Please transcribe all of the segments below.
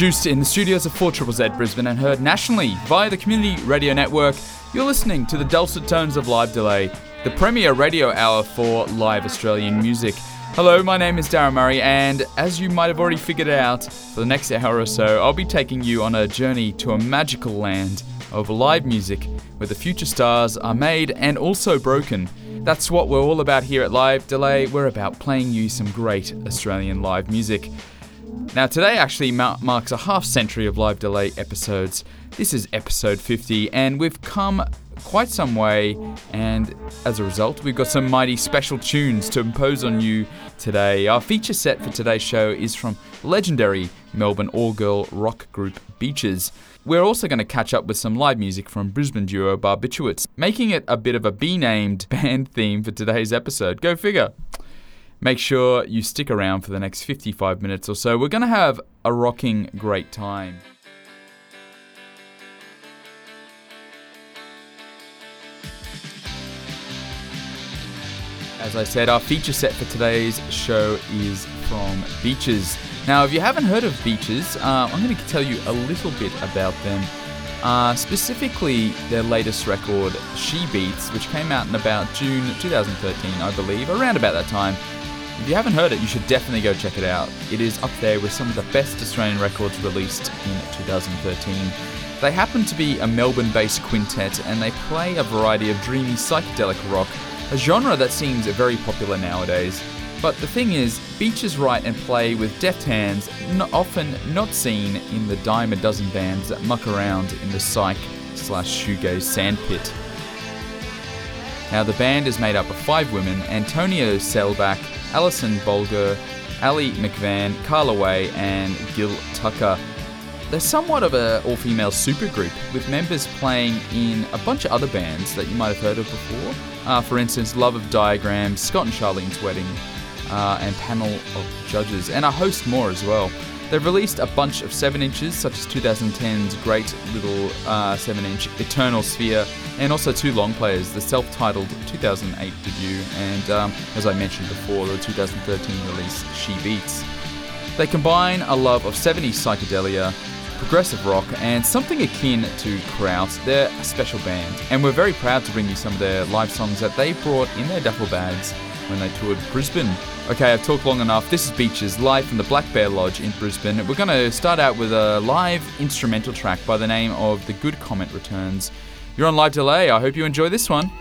Produced in the studios of 4 Z Brisbane and heard nationally via the Community Radio Network, you're listening to the dulcet tones of Live Delay, the premier radio hour for live Australian music. Hello, my name is Darren Murray, and as you might have already figured out, for the next hour or so, I'll be taking you on a journey to a magical land of live music where the future stars are made and also broken. That's what we're all about here at Live Delay. We're about playing you some great Australian live music. Now, today actually marks a half century of live delay episodes. This is episode 50, and we've come quite some way, and as a result, we've got some mighty special tunes to impose on you today. Our feature set for today's show is from legendary Melbourne all girl rock group Beaches. We're also going to catch up with some live music from Brisbane duo Barbiturates, making it a bit of a B named band theme for today's episode. Go figure. Make sure you stick around for the next 55 minutes or so. We're going to have a rocking great time. As I said, our feature set for today's show is from Beaches. Now, if you haven't heard of Beaches, uh, I'm going to tell you a little bit about them. Uh, specifically, their latest record, She Beats, which came out in about June 2013, I believe, around about that time. If you haven't heard it, you should definitely go check it out. It is up there with some of the best Australian records released in 2013. They happen to be a Melbourne based quintet and they play a variety of dreamy psychedelic rock, a genre that seems very popular nowadays. But the thing is, Beaches write and play with deft hands, not often not seen in the dime a dozen bands that muck around in the psych slash shoegaze sandpit. Now, the band is made up of five women Antonio Sellbach, Alison Bolger, Ali McCann, Karla Way, and Gill Tucker. They're somewhat of an all female supergroup, with members playing in a bunch of other bands that you might have heard of before. Uh, for instance, Love of Diagrams, Scott and Charlene's Wedding, uh, and Panel of Judges, and a host more as well. They've released a bunch of 7 inches, such as 2010's great little uh, 7 inch Eternal Sphere, and also two long players, the self titled 2008 debut, and um, as I mentioned before, the 2013 release She Beats. They combine a love of 70s psychedelia, progressive rock, and something akin to Kraut. They're a special band, and we're very proud to bring you some of their live songs that they brought in their duffel bags when they toured Brisbane. Okay, I've talked long enough. This is Beaches, live from the Black Bear Lodge in Brisbane. We're going to start out with a live instrumental track by the name of The Good Comet Returns. You're on live delay. I hope you enjoy this one.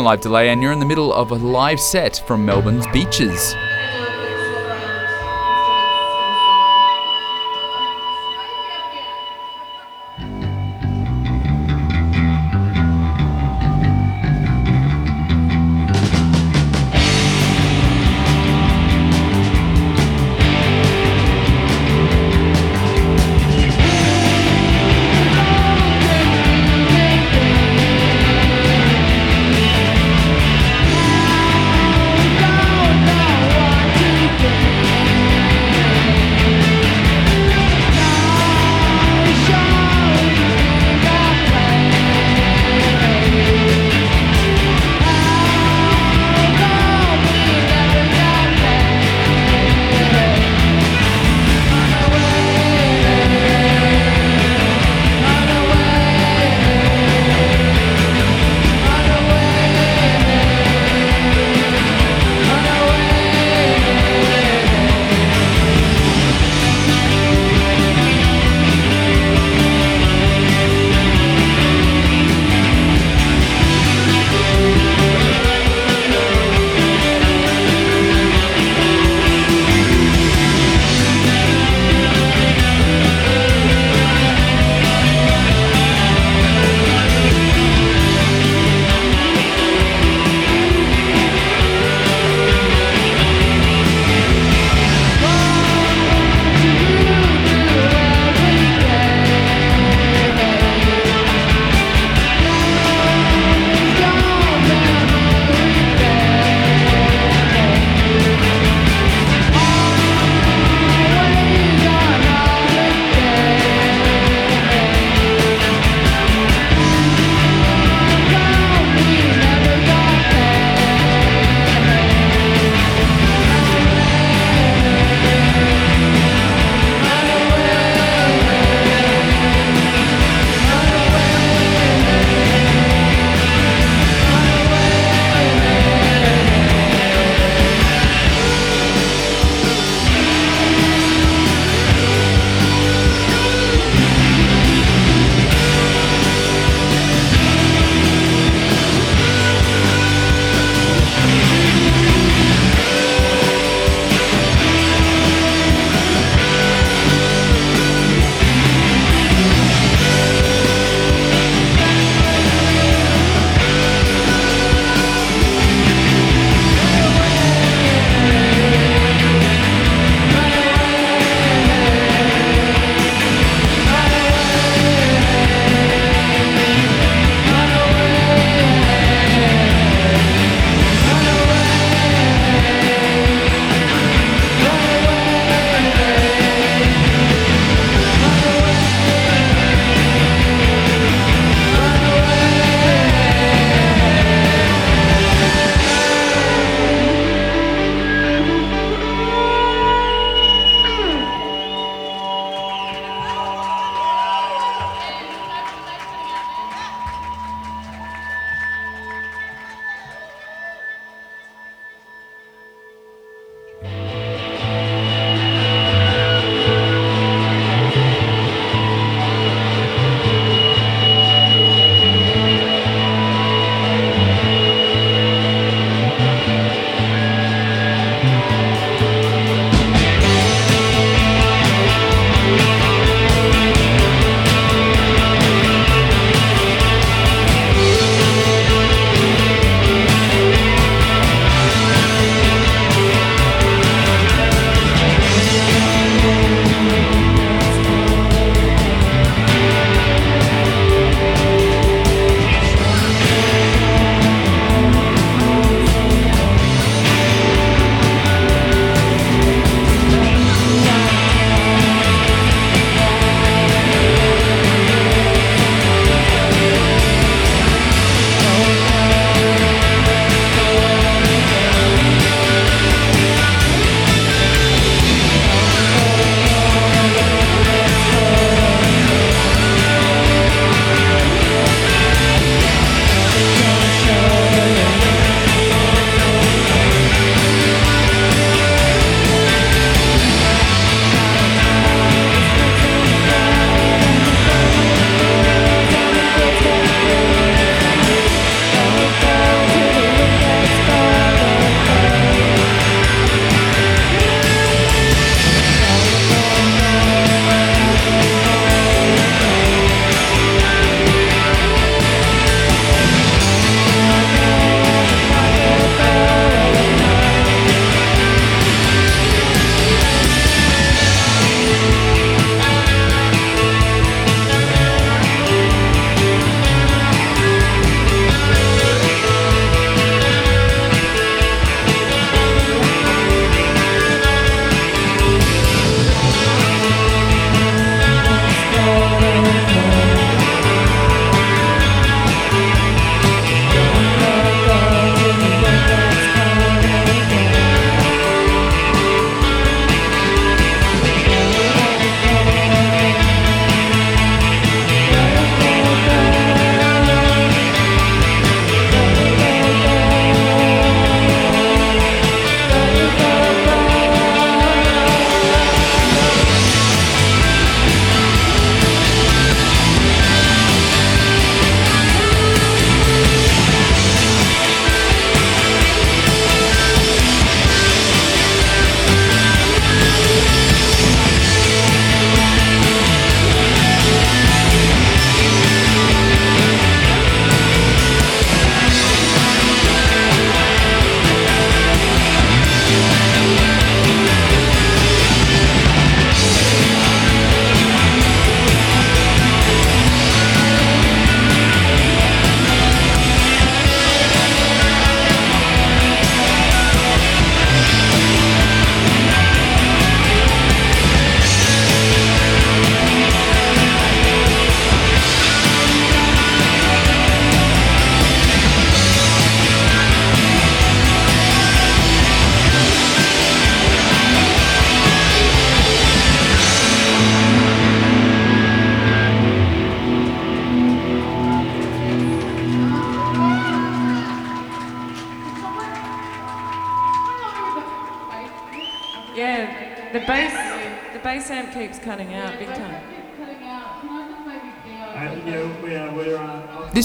On live delay and you're in the middle of a live set from Melbourne's beaches.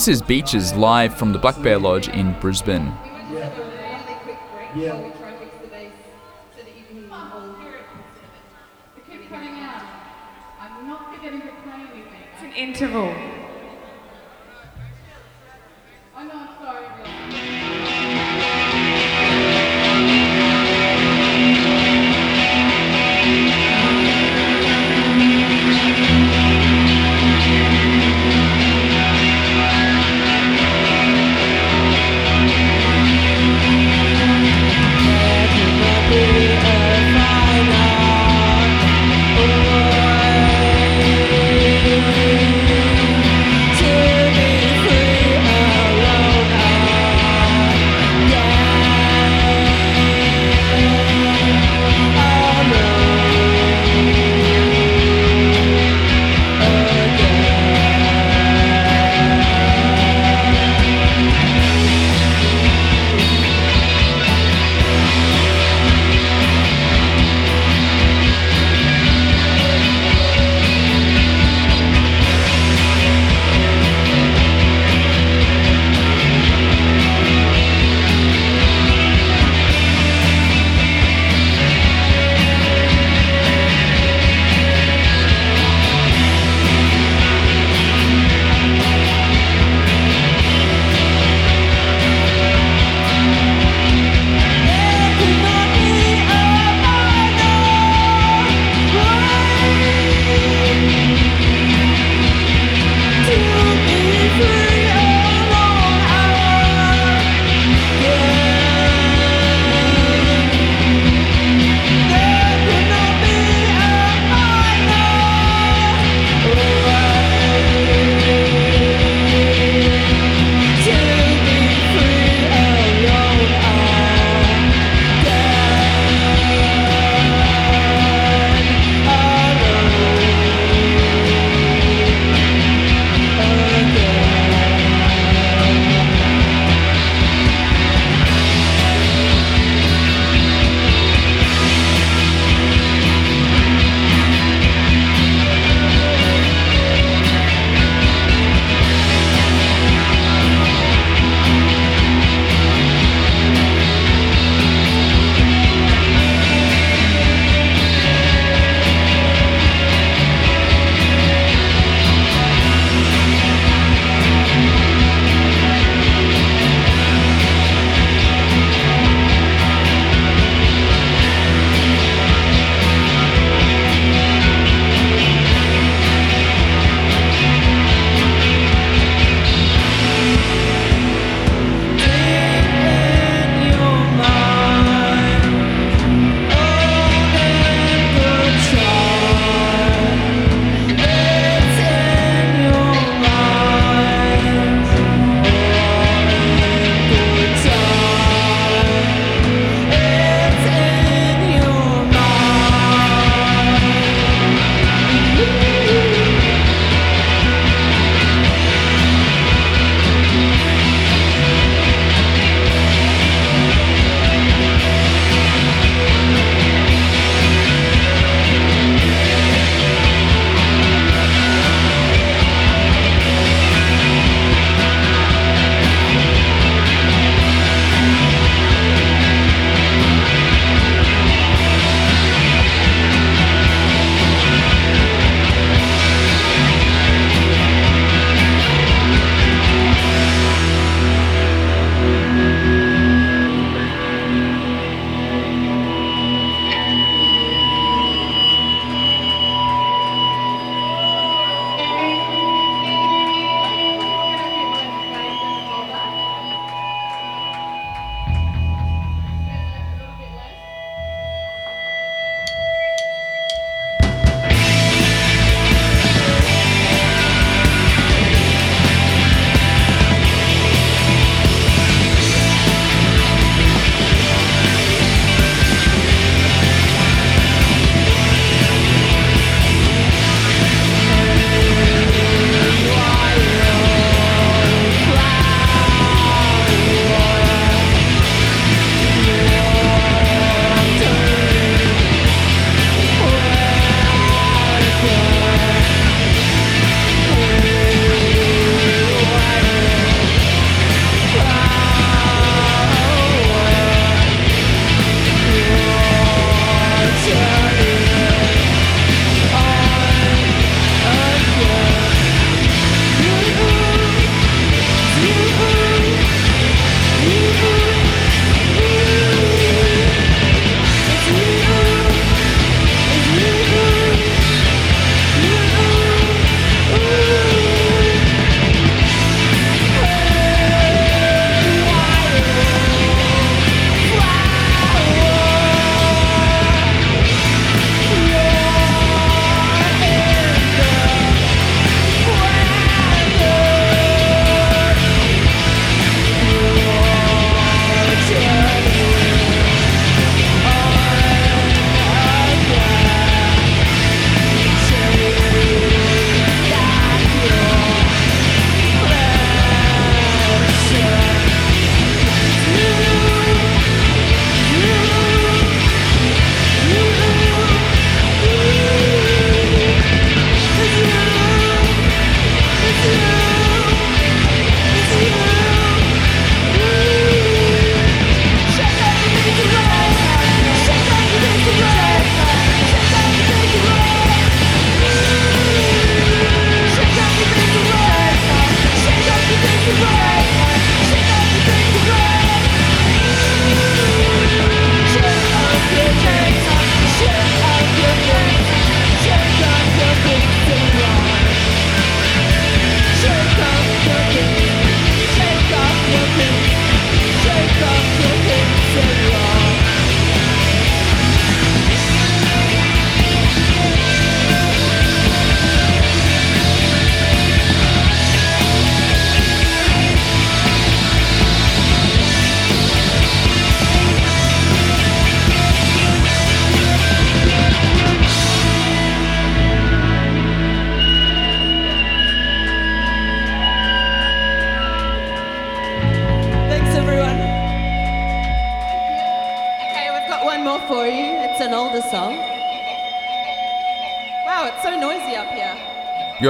This is Beaches live from the Black Bear Lodge in Brisbane.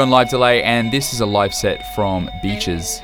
On live delay, and this is a live set from Beaches.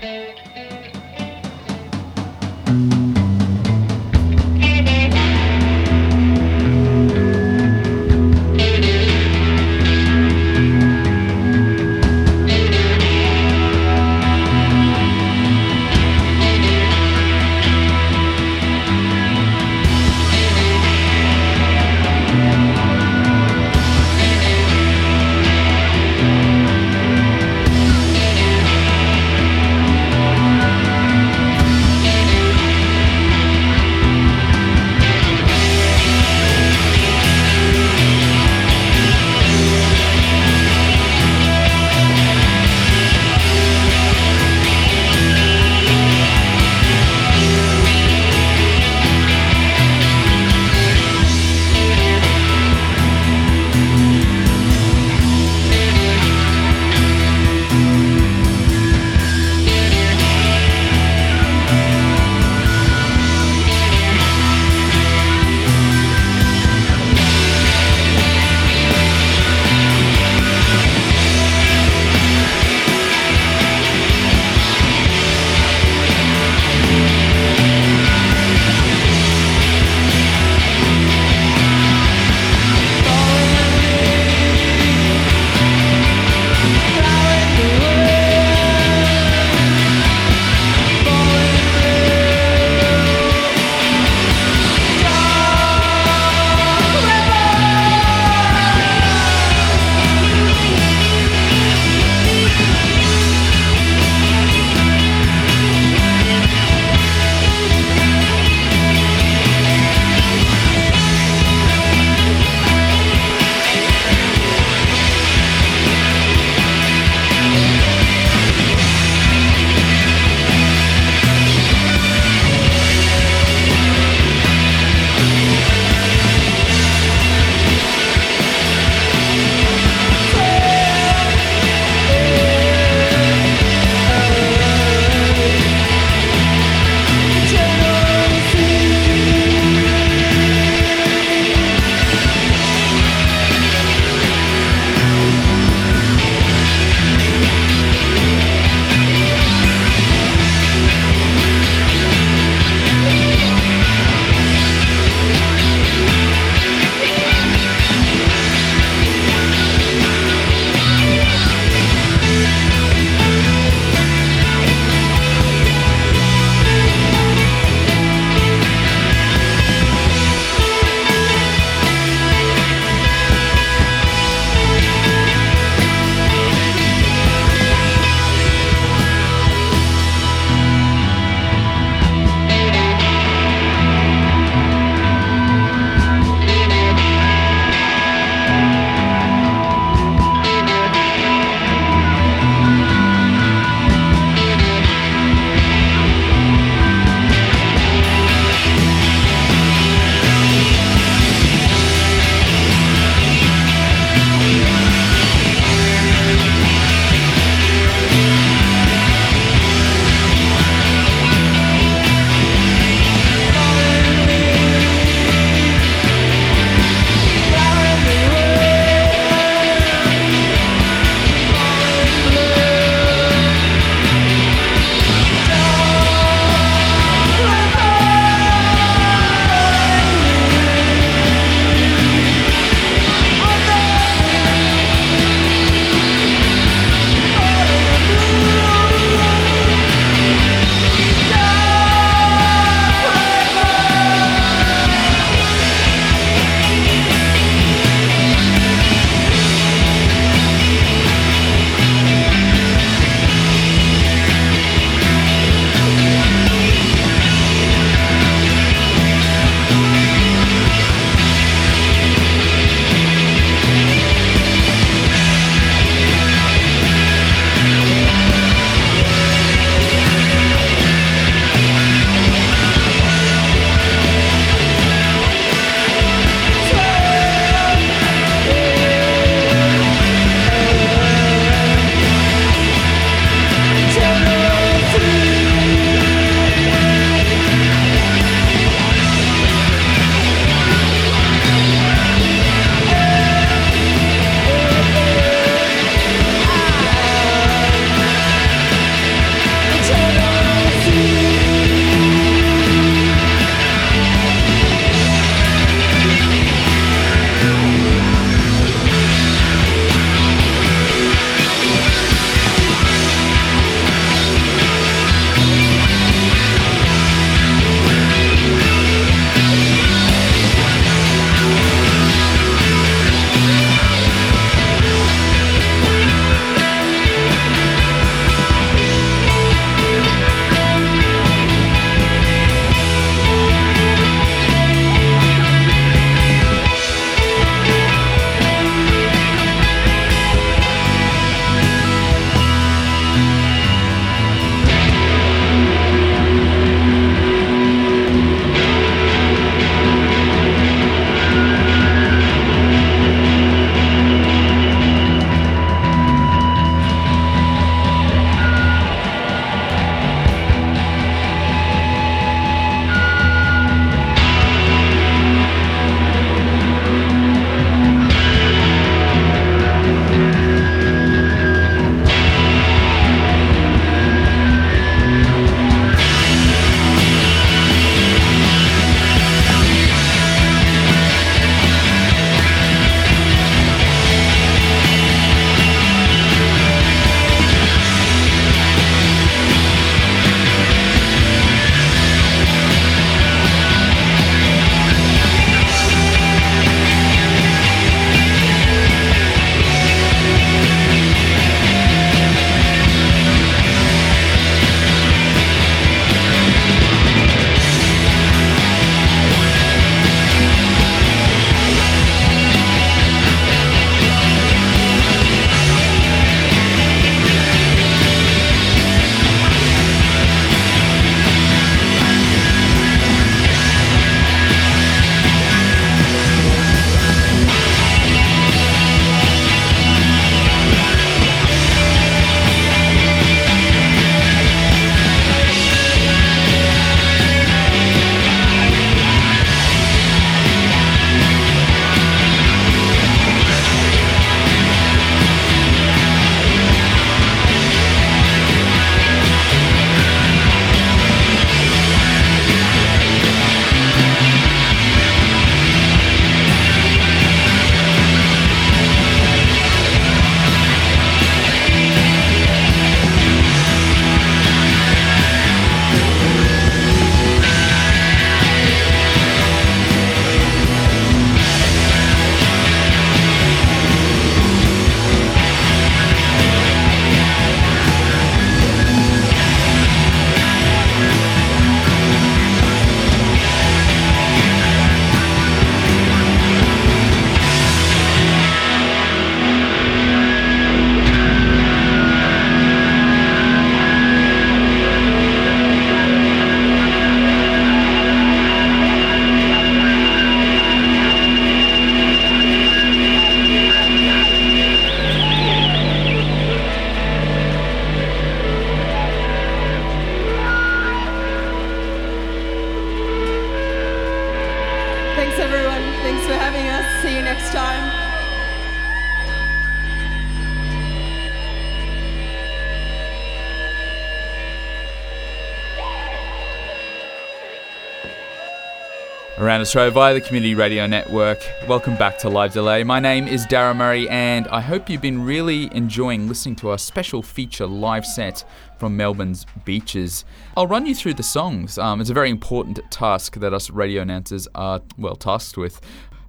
Around via the Community Radio Network. Welcome back to Live Delay. My name is Dara Murray, and I hope you've been really enjoying listening to our special feature live set from Melbourne's beaches. I'll run you through the songs. Um, it's a very important task that us radio announcers are, well, tasked with.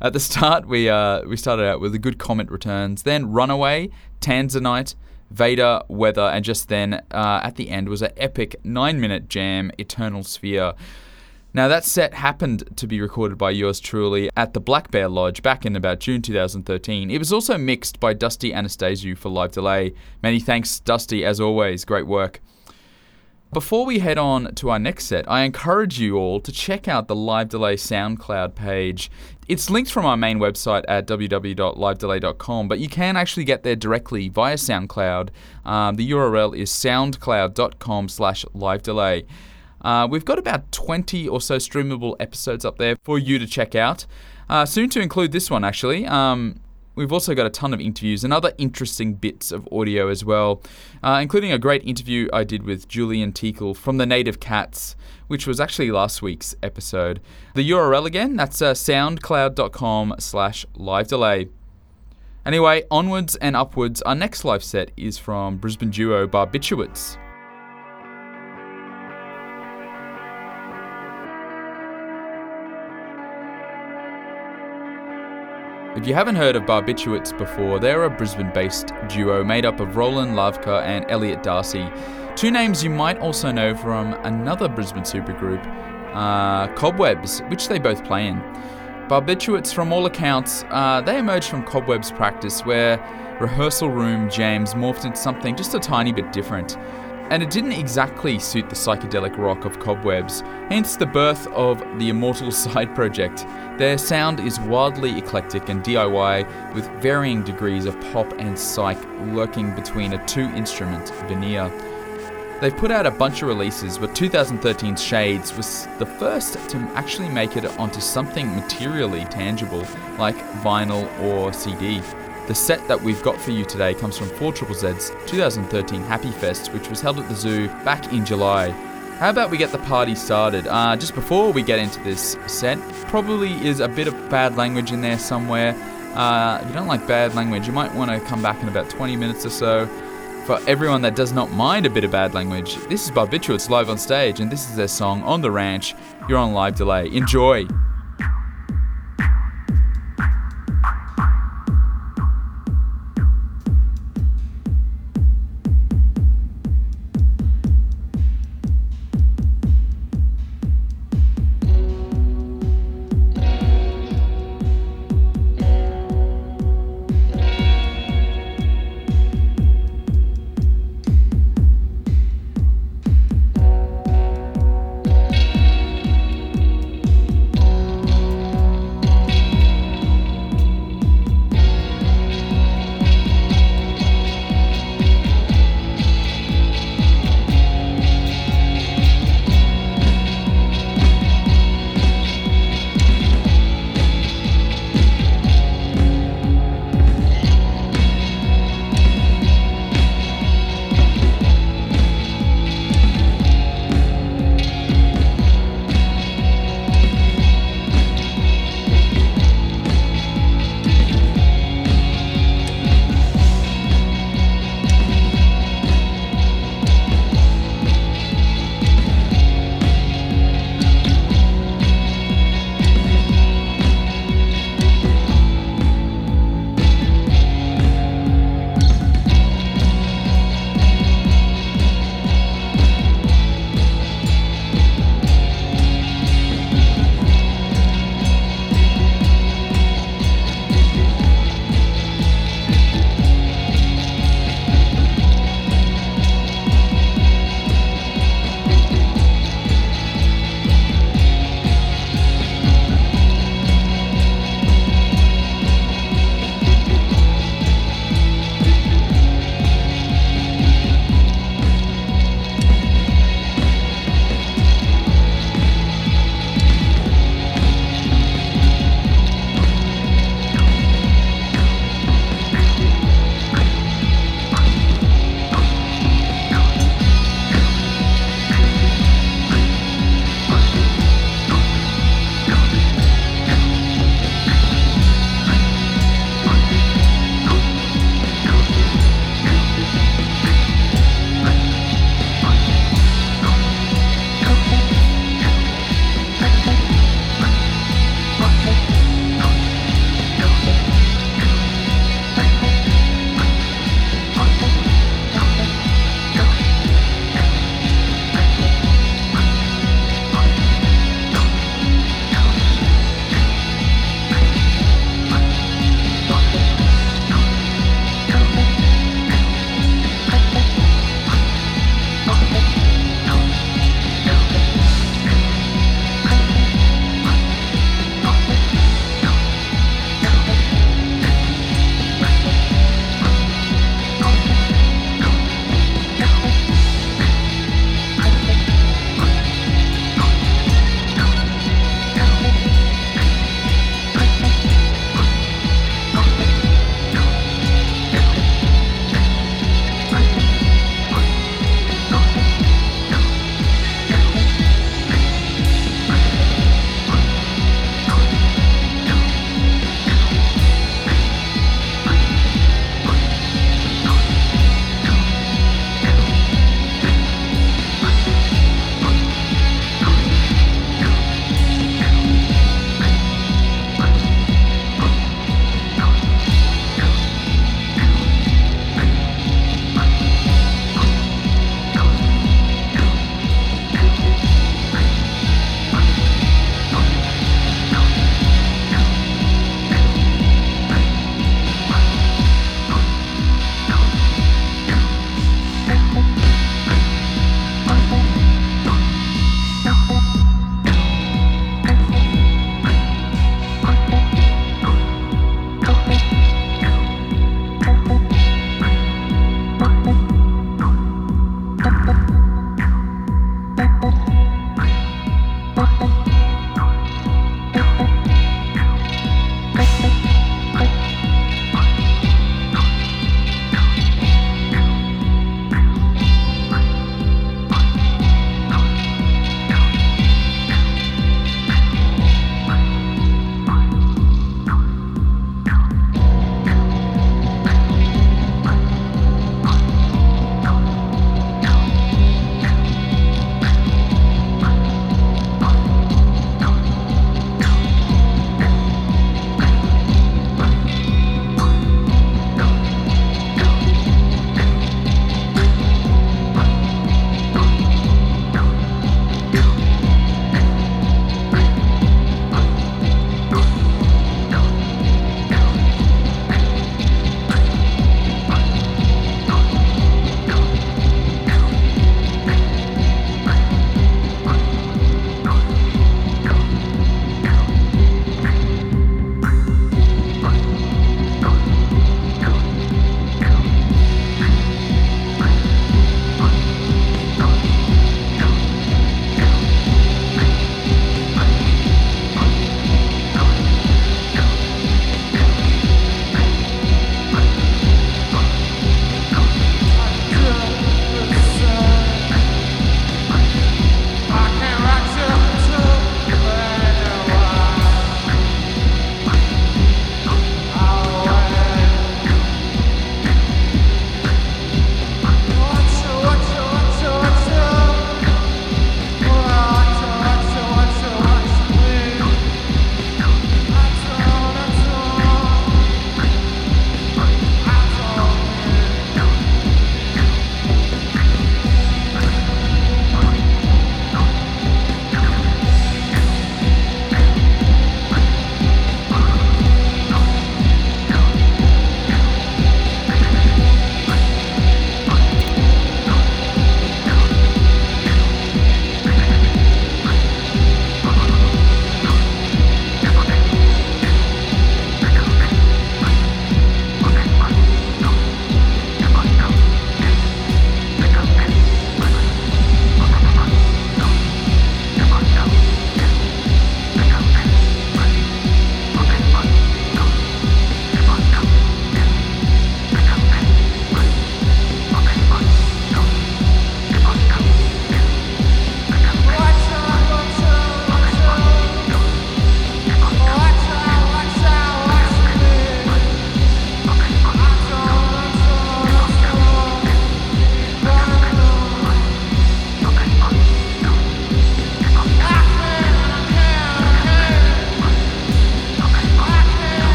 At the start, we, uh, we started out with a good comment returns, then Runaway, Tanzanite, Vader, Weather, and just then uh, at the end was an epic nine minute jam, Eternal Sphere. Now, that set happened to be recorded by yours truly at the Black Bear Lodge back in about June 2013. It was also mixed by Dusty Anastasiou for Live Delay. Many thanks, Dusty, as always. Great work. Before we head on to our next set, I encourage you all to check out the Live Delay SoundCloud page. It's linked from our main website at www.livedelay.com, but you can actually get there directly via SoundCloud. Um, the URL is soundcloud.com slash live delay. Uh, we've got about 20 or so streamable episodes up there for you to check out. Uh, soon to include this one, actually. Um, we've also got a ton of interviews and other interesting bits of audio as well, uh, including a great interview I did with Julian Teakle from the Native Cats, which was actually last week's episode. The URL again, that's uh, soundcloud.com slash live delay. Anyway, onwards and upwards, our next live set is from Brisbane duo Barbiturates. If you haven't heard of Barbiturates before, they're a Brisbane based duo made up of Roland Lavka and Elliot Darcy. Two names you might also know from another Brisbane supergroup, uh, Cobwebs, which they both play in. Barbiturates, from all accounts, uh, they emerged from Cobwebs practice where rehearsal room jams morphed into something just a tiny bit different and it didn't exactly suit the psychedelic rock of Cobwebs, hence the birth of the Immortal Side project. Their sound is wildly eclectic and DIY with varying degrees of pop and psych lurking between a two instrument veneer. They've put out a bunch of releases, but 2013's Shades was the first to actually make it onto something materially tangible like vinyl or CD. The set that we've got for you today comes from 4 Triple Z's 2013 Happy Fest, which was held at the zoo back in July. How about we get the party started? Uh, just before we get into this set, probably is a bit of bad language in there somewhere. Uh, if you don't like bad language, you might want to come back in about 20 minutes or so. For everyone that does not mind a bit of bad language, this is Barbiturates live on stage, and this is their song On the Ranch. You're on live delay. Enjoy!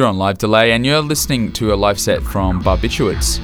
You're on live delay, and you're listening to a live set from Barbiturates.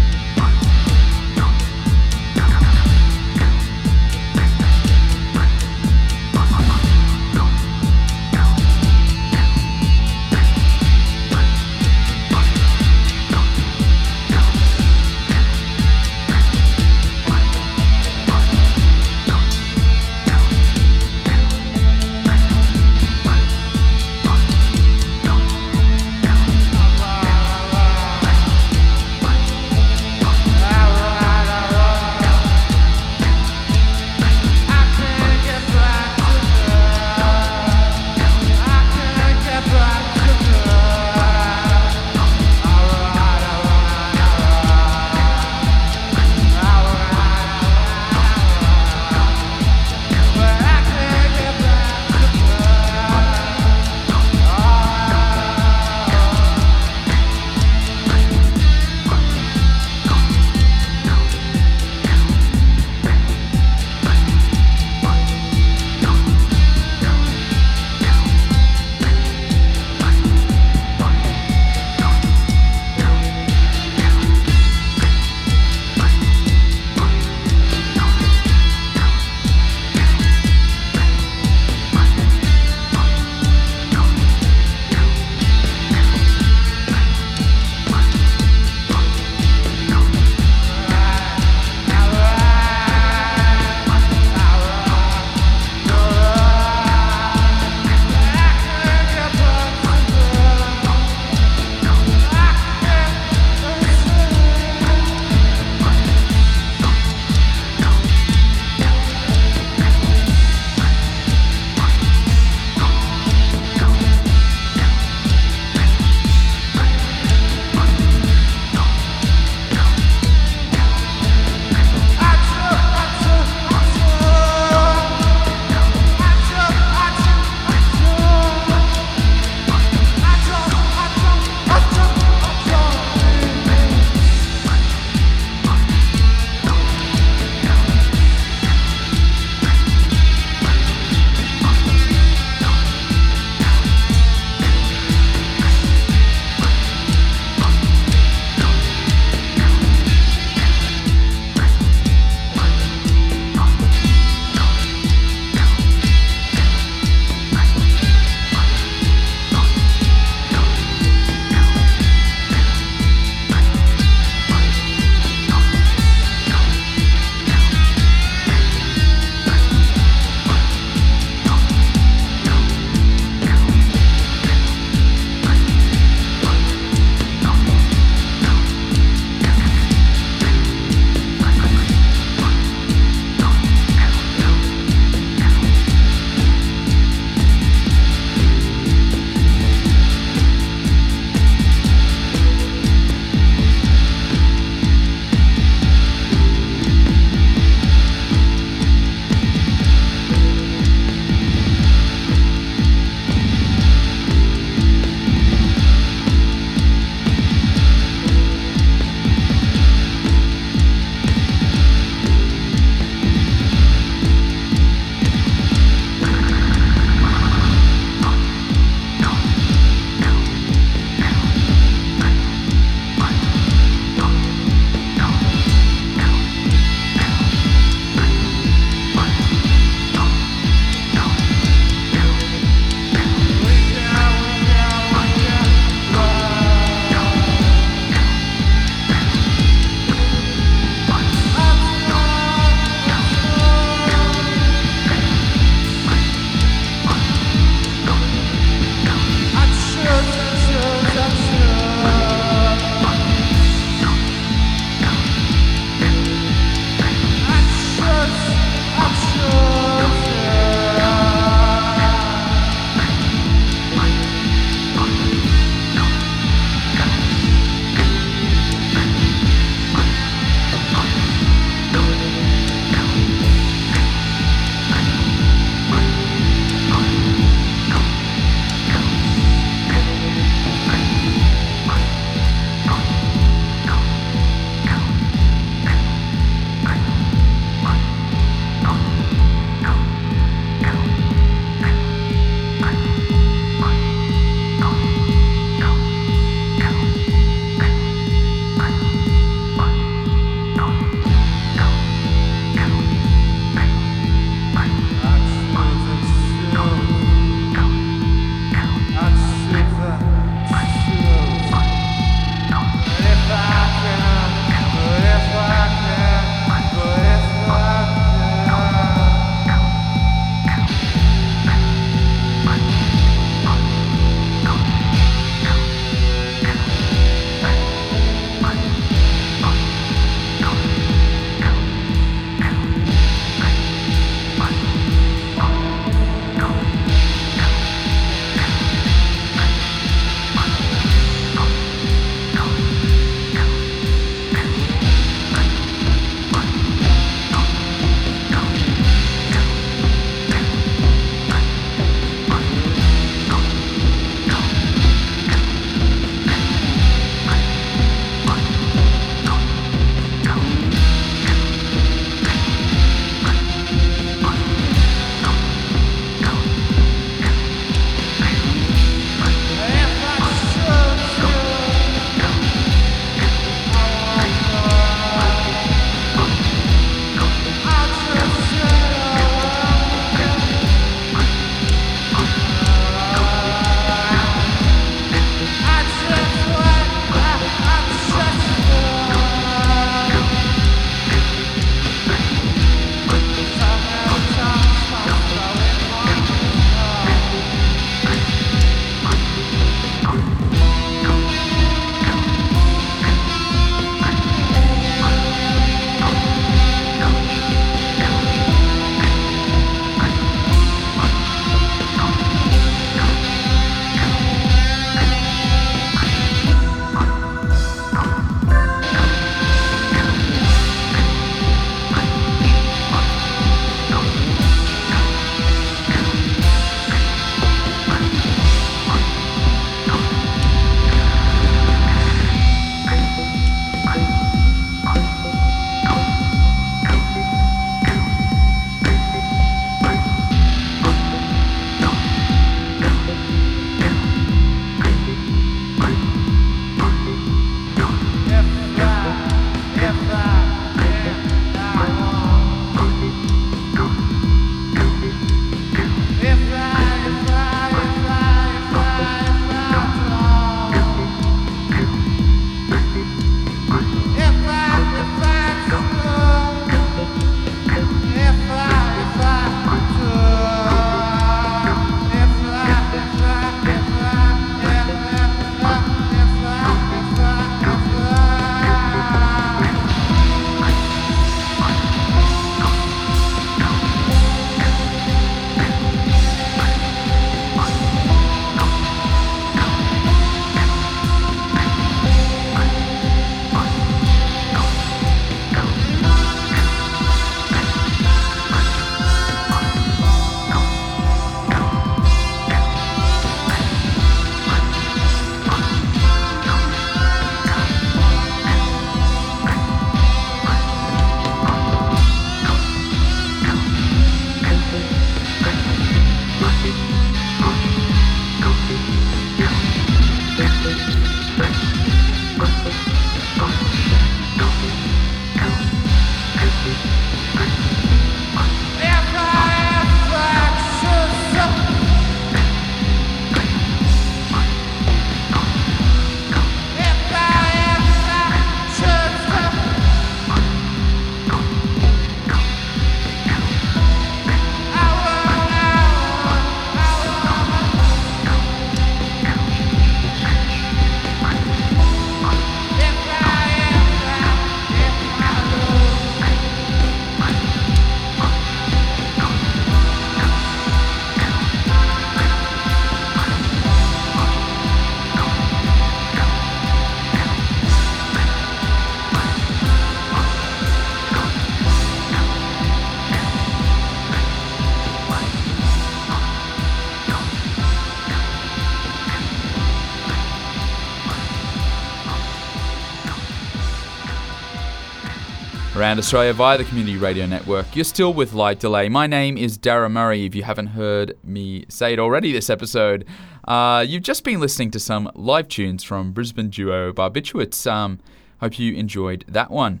Australia via the Community Radio Network. You're still with Live Delay. My name is Dara Murray. If you haven't heard me say it already this episode, uh, you've just been listening to some live tunes from Brisbane duo Barbiturates. Um, hope you enjoyed that one.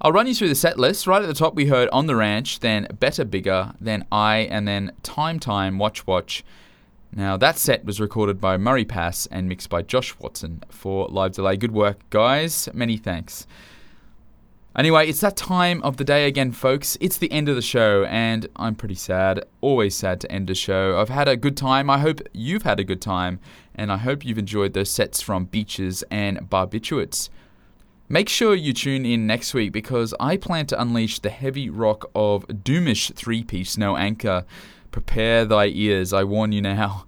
I'll run you through the set list. Right at the top, we heard On the Ranch, then Better Bigger, then I, and then Time Time Watch Watch. Now, that set was recorded by Murray Pass and mixed by Josh Watson for Live Delay. Good work, guys. Many thanks. Anyway, it's that time of the day again, folks. It's the end of the show, and I'm pretty sad. Always sad to end a show. I've had a good time. I hope you've had a good time, and I hope you've enjoyed those sets from Beaches and Barbiturates. Make sure you tune in next week because I plan to unleash the heavy rock of Doomish three piece No Anchor. Prepare thy ears, I warn you now.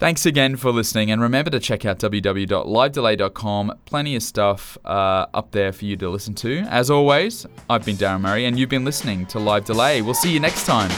Thanks again for listening, and remember to check out www.livedelay.com. Plenty of stuff uh, up there for you to listen to. As always, I've been Darren Murray, and you've been listening to Live Delay. We'll see you next time.